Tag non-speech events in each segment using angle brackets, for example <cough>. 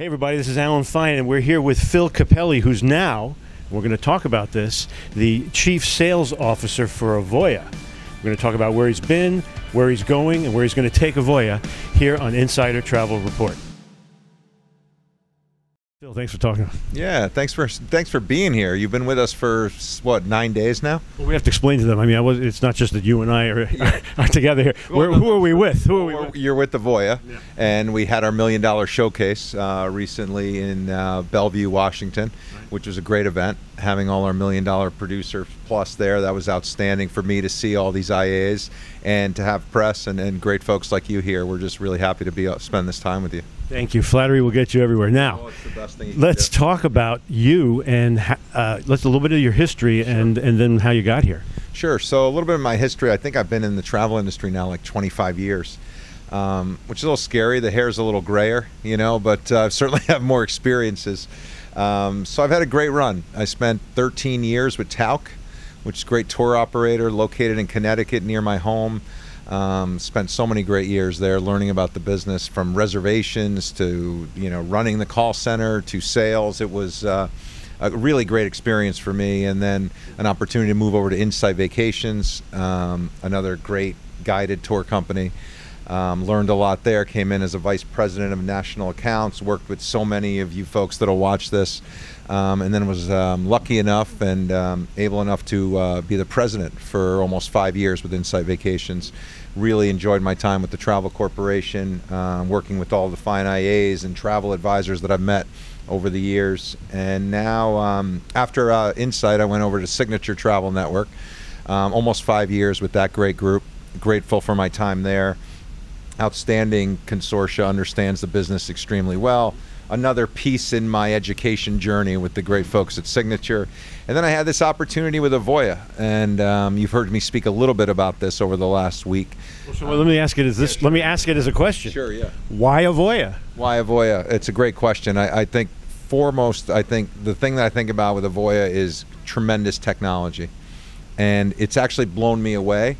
Hey, everybody, this is Alan Fine, and we're here with Phil Cappelli, who's now, we're going to talk about this, the Chief Sales Officer for Avoya. We're going to talk about where he's been, where he's going, and where he's going to take Avoya here on Insider Travel Report. Thanks for talking. Yeah, thanks for thanks for being here. You've been with us for what nine days now. Well, we have to explain to them. I mean, I was, it's not just that you and I are, <laughs> are together here. No, who are we with? Who are we with? You're with Avoya, and we had our million dollar showcase uh, recently in uh, Bellevue, Washington, which was a great event. Having all our million dollar producer plus there, that was outstanding for me to see all these IAs and to have press and, and great folks like you here. We're just really happy to be uh, spend this time with you. Thank you. Flattery will get you everywhere. Now, Oh, it's the best thing. You let's talk about you and uh, let's a little bit of your history and, and then how you got here. Sure. So a little bit of my history. I think I've been in the travel industry now like 25 years, um, which is a little scary. The hair's a little grayer, you know, but uh, <laughs> I certainly have more experiences. Um, so I've had a great run. I spent 13 years with Tauck, which is a great tour operator located in Connecticut near my home. Um, spent so many great years there learning about the business from reservations to you know running the call center to sales. It was uh, a really great experience for me, and then an opportunity to move over to Insight Vacations, um, another great guided tour company. Um, learned a lot there. Came in as a vice president of national accounts. Worked with so many of you folks that'll watch this, um, and then was um, lucky enough and um, able enough to uh, be the president for almost five years with Insight Vacations. Really enjoyed my time with the Travel Corporation, um, working with all the fine IAs and travel advisors that I've met over the years. And now, um, after uh, Insight, I went over to Signature Travel Network. Almost five years with that great group. Grateful for my time there. Outstanding consortia, understands the business extremely well. Another piece in my education journey with the great folks at Signature. And then I had this opportunity with Avoya. And um, you've heard me speak a little bit about this over the last week. So well, let me ask it as this. Let me ask it as a question. Sure, yeah. Why Avoya? Why Avoya? It's a great question. I, I think foremost, I think the thing that I think about with Avoya is tremendous technology, and it's actually blown me away.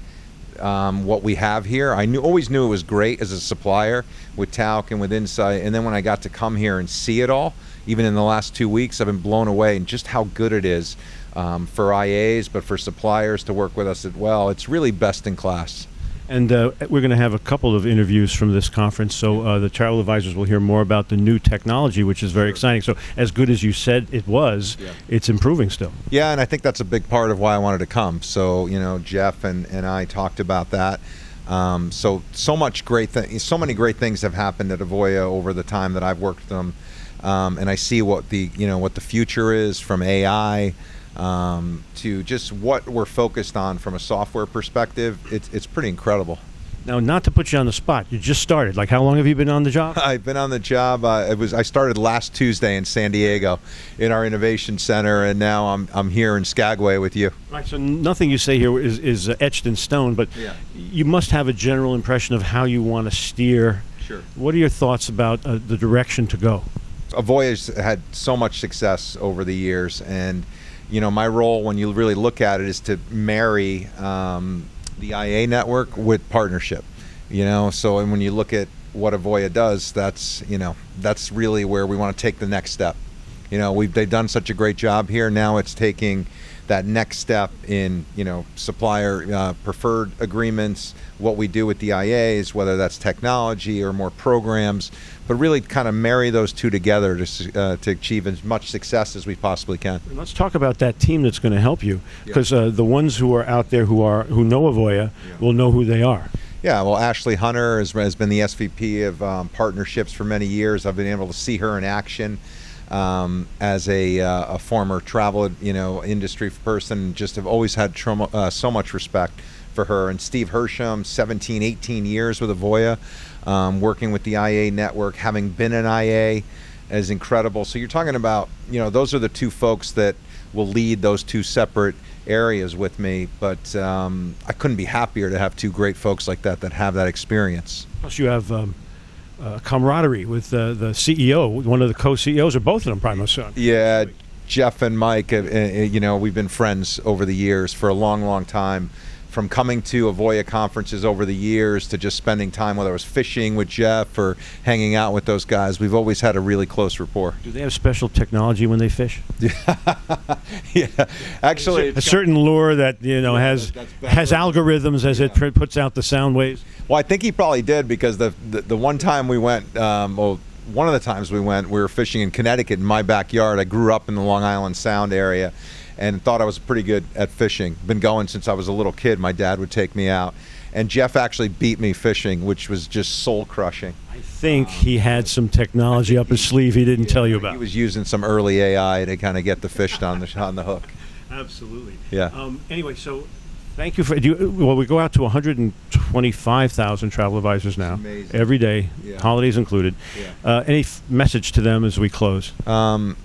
Um, what we have here, I knew always knew it was great as a supplier with Tauck and with Insight, and then when I got to come here and see it all, even in the last two weeks, I've been blown away and just how good it is um, for IAs, but for suppliers to work with us as well. It's really best in class. And uh, we're going to have a couple of interviews from this conference, so uh, the travel advisors will hear more about the new technology, which is very exciting. So, as good as you said it was, Yeah. it's improving still. Yeah, and I think that's a big part of why I wanted to come. So, you know, Jeff and, and I talked about that. Um, so, so much great thing, so many great things have happened at Avoya over the time that I've worked with them, um, and I see what the you know what the future is from AI um, to just what we're focused on from a software perspective. It's it's pretty incredible. Now, not to put you on the spot, you just started. Like, how long have you been on the job? <laughs> I've been on the job. Uh, it was I started last Tuesday in San Diego, in our innovation center, and now I'm I'm here in Skagway with you. Right. So, nothing you say here is, is uh, etched in stone, but Yeah. you must have a general impression of how you want to steer. Sure. What are your thoughts about uh, the direction to go? Avoya's had so much success over the years, and you know my role when you really look at it is to marry um, the IA network with partnership. You know, so and when you look at what Avoya does, that's you know that's really where we want to take the next step. You know, we've they've done such a great job here. Now it's taking that next step in you know supplier uh, preferred agreements, what we do with the IAs, whether that's technology or more programs, but really kind of marry those two together to uh, to achieve as much success as we possibly can. Let's talk about that team that's going to help you, because uh, the ones who are out there who are who know Avoya will know who they are. Yeah, well, Ashley Hunter has, has been the SVP of um, partnerships for many years. I've been able to see her in action um, as a, uh, a former travel, you know, industry person. Just have always had trauma, uh, so much respect for her. And Steve Hersham, 17, 18 years with Avoya, um, working with the IA network, having been an IA, is incredible. So you're talking about, you know, those are the two folks that will lead those two separate areas with me. But um, I couldn't be happier to have two great folks like that that have that experience. Plus, you have um, uh, camaraderie with uh, the CEO, one of the co-CEOs, or both of them, probably. most certainly. Yeah, Jeff and Mike, uh, uh, you know, we've been friends over the years for a long, long time. From coming to Avoya conferences over the years to just spending time, whether it was fishing with Jeff or hanging out with those guys, we've always had a really close rapport. Do they have special technology when they fish? <laughs> yeah, actually, a certain lure that you know has has algorithms as it Yeah. pr- puts out the sound waves. Well, I think he probably did because the the, the one time we went, um, well, one of the times we went, we were fishing in Connecticut in my backyard. I grew up in the Long Island Sound area, and thought I was pretty good at fishing. Been going since I was a little kid. My dad would take me out, and Jeff actually beat me fishing, which was just soul crushing. I think he had some technology up his sleeve he didn't tell you about. He was using some early AI to kind of get the fish on the on the hook. <laughs> Absolutely. Yeah. Um, anyway, so thank you for. Do you, well, we go out to 125,000 travel advisors now amazing. every day, Yeah. holidays included. Yeah. Uh, any f- message to them as we close? Um,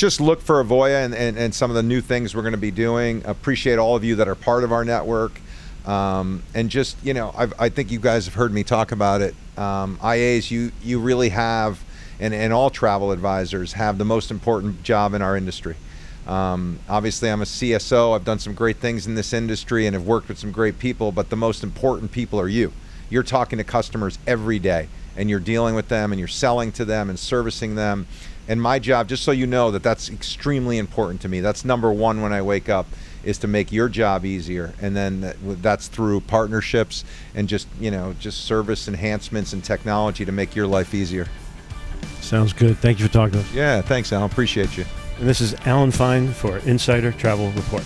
just look for Avoya and, and, and some of the new things we're going to be doing. Appreciate all of you that are part of our network. Um, and just, you know, I've, I think you guys have heard me talk about it. Um, IAs, you, you really have, and, and all travel advisors have the most important job in our industry. Um, obviously, I'm a CSO. I've done some great things in this industry and have worked with some great people, but the most important people are you. You're talking to customers every day and you're dealing with them and you're selling to them and servicing them. And my job, just so you know, that that's extremely important to me. That's number one when I wake up is to make your job easier and then that's through partnerships and just you know just service enhancements and technology to make your life easier Sounds good. Thank you for talking to us. yeah thanks Alan. appreciate you And this is Alan Fine for Insider Travel Report.